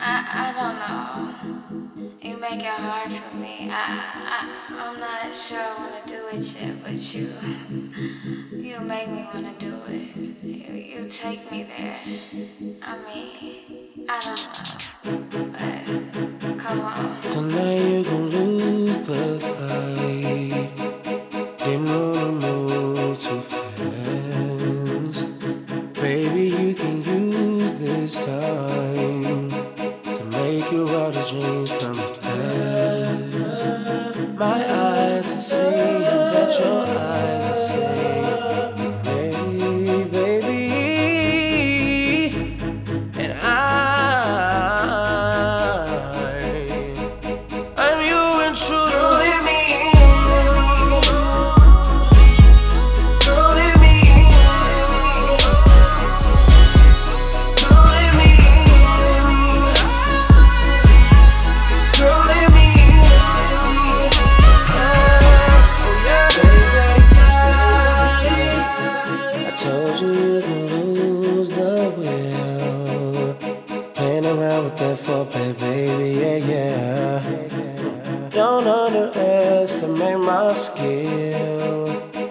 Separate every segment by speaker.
Speaker 1: I, I don't know. You make it hard for me. I, I, I'm not sure I want to do it yet, but you, you make me want to do it. You, you take me there. I mean, I don't know, but come on.
Speaker 2: Tonight you gon' lose the fight. Didn't wanna move too fast. Baby, you can use this time to make your wildest dreams come pass. My eyes are seeing that your eyes are saying, lose the will. Playing around with that foreplay, baby, yeah, yeah. Don't underestimate my skill.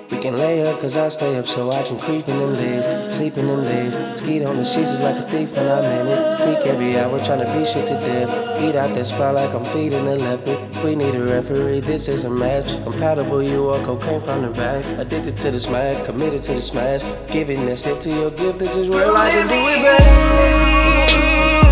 Speaker 2: We can lay up, cause I stay up so I can creep in them legs, sleep in legs. Skeet on the sheets is like a thief when I'm in it. Peek every hour trying to beat shit to death. Eat out that spot like I'm feeding a leopard. We need a referee, this is a match. Compatible, you are cocaine from the back. Addicted to the smack, committed to the smash. Giving that step to your gift, this is real life and do it, baby.